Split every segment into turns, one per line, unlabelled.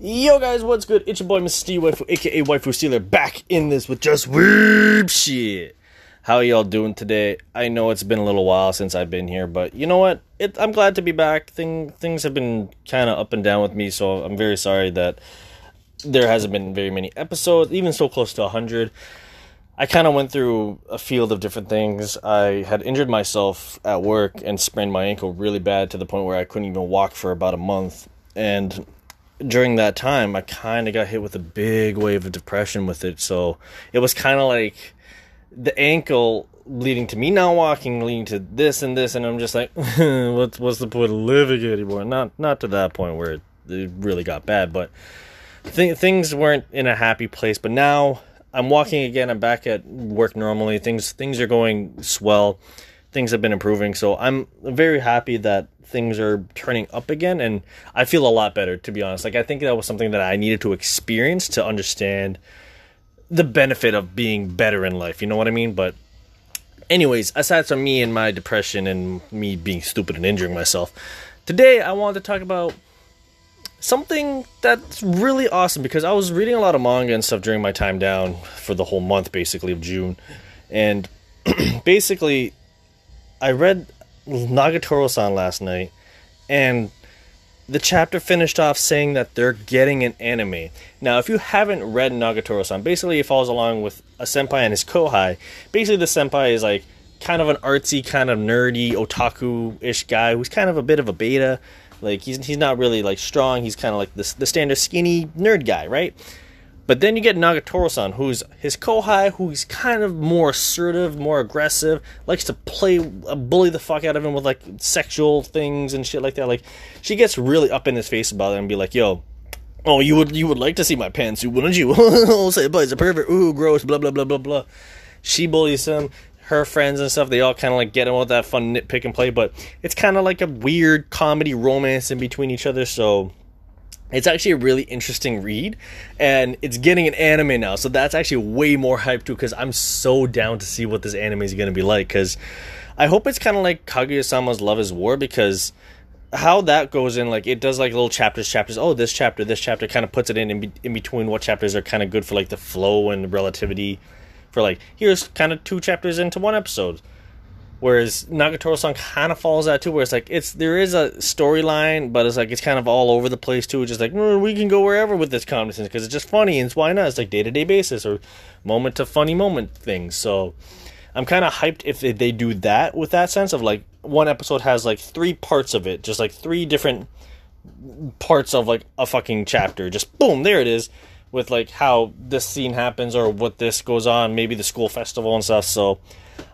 Yo guys, what's good? It's your boy Mr. Waifu, aka Waifu Stealer, back in this with just weeb shit. How y'all doing today? I know it's been a little while since I've been here, but you know what? It, I'm glad to be back. Thing things have been kind of up and down with me, so I'm very sorry that there hasn't been very many episodes, even so close to 100. I kind of went through a field of different things. I had injured myself at work and sprained my ankle really bad to the point where I couldn't even walk for about a month. And during that time, I kind of got hit with a big wave of depression with it. So it was kind of like the ankle leading to me not walking, leading to this and this, and I'm just like, what's what's the point of living anymore? Not not to that point where it, it really got bad, but th- things weren't in a happy place. But now I'm walking again. I'm back at work normally. Things things are going swell. Things have been improving. So I'm very happy that things are turning up again and I feel a lot better to be honest. Like I think that was something that I needed to experience to understand the benefit of being better in life. You know what I mean? But anyways, aside from me and my depression and me being stupid and injuring myself, today I wanted to talk about something that's really awesome because I was reading a lot of manga and stuff during my time down for the whole month basically of June. And basically I read Nagatoro-san last night, and the chapter finished off saying that they're getting an anime. Now, if you haven't read Nagatoro-san, basically it follows along with a senpai and his kohai. Basically, the senpai is like kind of an artsy, kind of nerdy, otaku-ish guy who's kind of a bit of a beta. Like he's he's not really like strong. He's kind of like the the standard skinny nerd guy, right? But then you get Nagatoro-san, who's his kohai, who's kind of more assertive, more aggressive, likes to play, uh, bully the fuck out of him with like sexual things and shit like that. Like, she gets really up in his face about it and be like, "Yo, oh, you would you would like to see my pantsuit, wouldn't you? Oh, say, but it's a pervert. Ooh, gross. Blah blah blah blah blah." She bullies him. Her friends and stuff, they all kind of like get him with that fun nitpick and play, but it's kind of like a weird comedy romance in between each other. So it's actually a really interesting read, and it's getting an anime now, so that's actually way more hype too. Because I'm so down to see what this anime is going to be like. Because I hope it's kind of like Kaguya-sama's Love Is War, because how that goes in, like it does like little chapters, chapters. Oh, this chapter, this chapter, kind of puts it in in, be- in between what chapters are kind of good for like the flow and relativity. For like here's kind of two chapters into one episode Whereas Nagatoro-san kind of falls out too, where it's like it's there is a storyline, but it's like it's kind of all over the place too. It's Just like mm, we can go wherever with this comedy because it's just funny and why not? It's like day to day basis or moment to funny moment things. So I'm kind of hyped if they do that with that sense of like one episode has like three parts of it, just like three different parts of like a fucking chapter. Just boom, there it is with like how this scene happens or what this goes on, maybe the school festival and stuff. So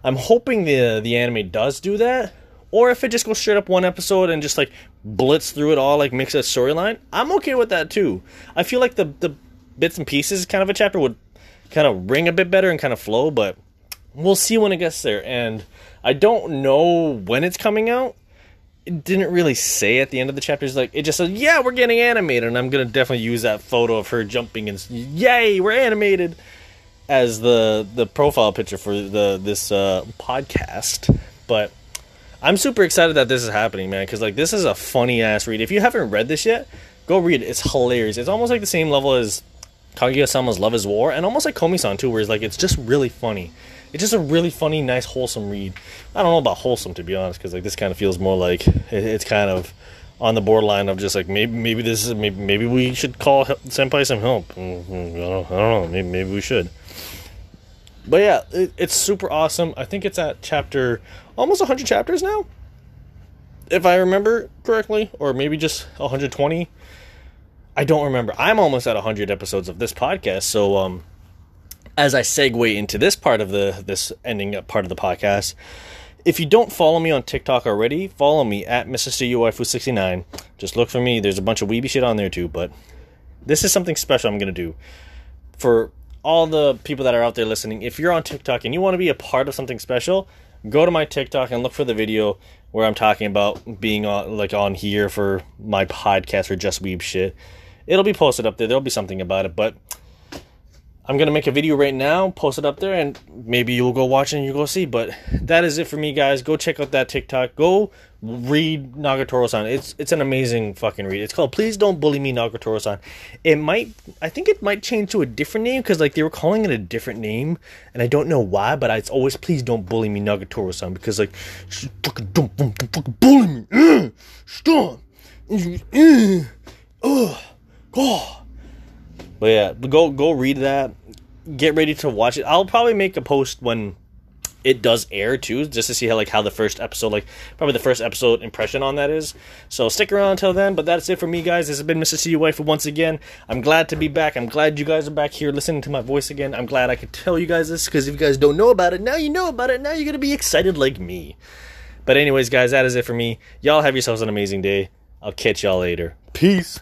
I'm hoping the the anime does do that, or if it just goes straight up one episode and just like blitz through it all, like mix a storyline. I'm okay with that too. I feel like the the bits and pieces kind of a chapter would kind of ring a bit better and kind of flow, but we'll see when it gets there. And I don't know when it's coming out. It didn't really say at the end of the chapter. It's like it just said, "Yeah, we're getting animated," and I'm gonna definitely use that photo of her jumping and "Yay, we're animated." As the the profile picture for the this uh, podcast. But I'm super excited that this is happening, man. Because like this is a funny ass read. If you haven't read this yet, go read it. It's hilarious. It's almost like the same level as Kaguya-sama's Love Is War, and almost like Komi-san too, where it's like it's just really funny. It's just a really funny, nice, wholesome read. I don't know about wholesome to be honest, because like this kind of feels more like it's kind of on the borderline of just like maybe maybe this is maybe maybe we should call senpai some help. Mm-hmm. I don't, I don't know. Maybe maybe we should. But yeah, it, it's super awesome. I think it's at chapter almost 100 chapters now, if I remember correctly, or maybe just 120. I don't remember. I'm almost at 100 episodes of this podcast, so um, as I segue into this part of the this ending part of the podcast, if you don't follow me on TikTok already, follow me at Mr. 69 Just look for me. There's a bunch of weeby shit on there too, but this is something special I'm gonna do for all the people that are out there listening, if you're on TikTok and you want to be a part of something special, go to my TikTok and look for the video where I'm talking about being on like on here for my podcast or just weeb shit. It'll be posted up there. There'll be something about it, but I'm gonna make a video right now, post it up there, and maybe you'll go watch it and you go see. But that is it for me, guys. Go check out that TikTok. Go read Nagatoro-san. It's it's an amazing fucking read. It's called "Please Don't Bully Me, Nagatoro-san." It might, I think it might change to a different name because like they were calling it a different name, and I don't know why. But it's always "Please Don't Bully Me, Nagatoro-san" because like fucking don't, fucking bully me. Stop. Oh, God. But yeah, go go read that. Get ready to watch it. I'll probably make a post when it does air too, just to see how like how the first episode, like probably the first episode impression on that is. So stick around until then. But that's it for me, guys. This has been Mr. See Wife once again. I'm glad to be back. I'm glad you guys are back here listening to my voice again. I'm glad I could tell you guys this because if you guys don't know about it, now you know about it. Now you're gonna be excited like me. But anyways, guys, that is it for me. Y'all have yourselves an amazing day. I'll catch y'all later. Peace.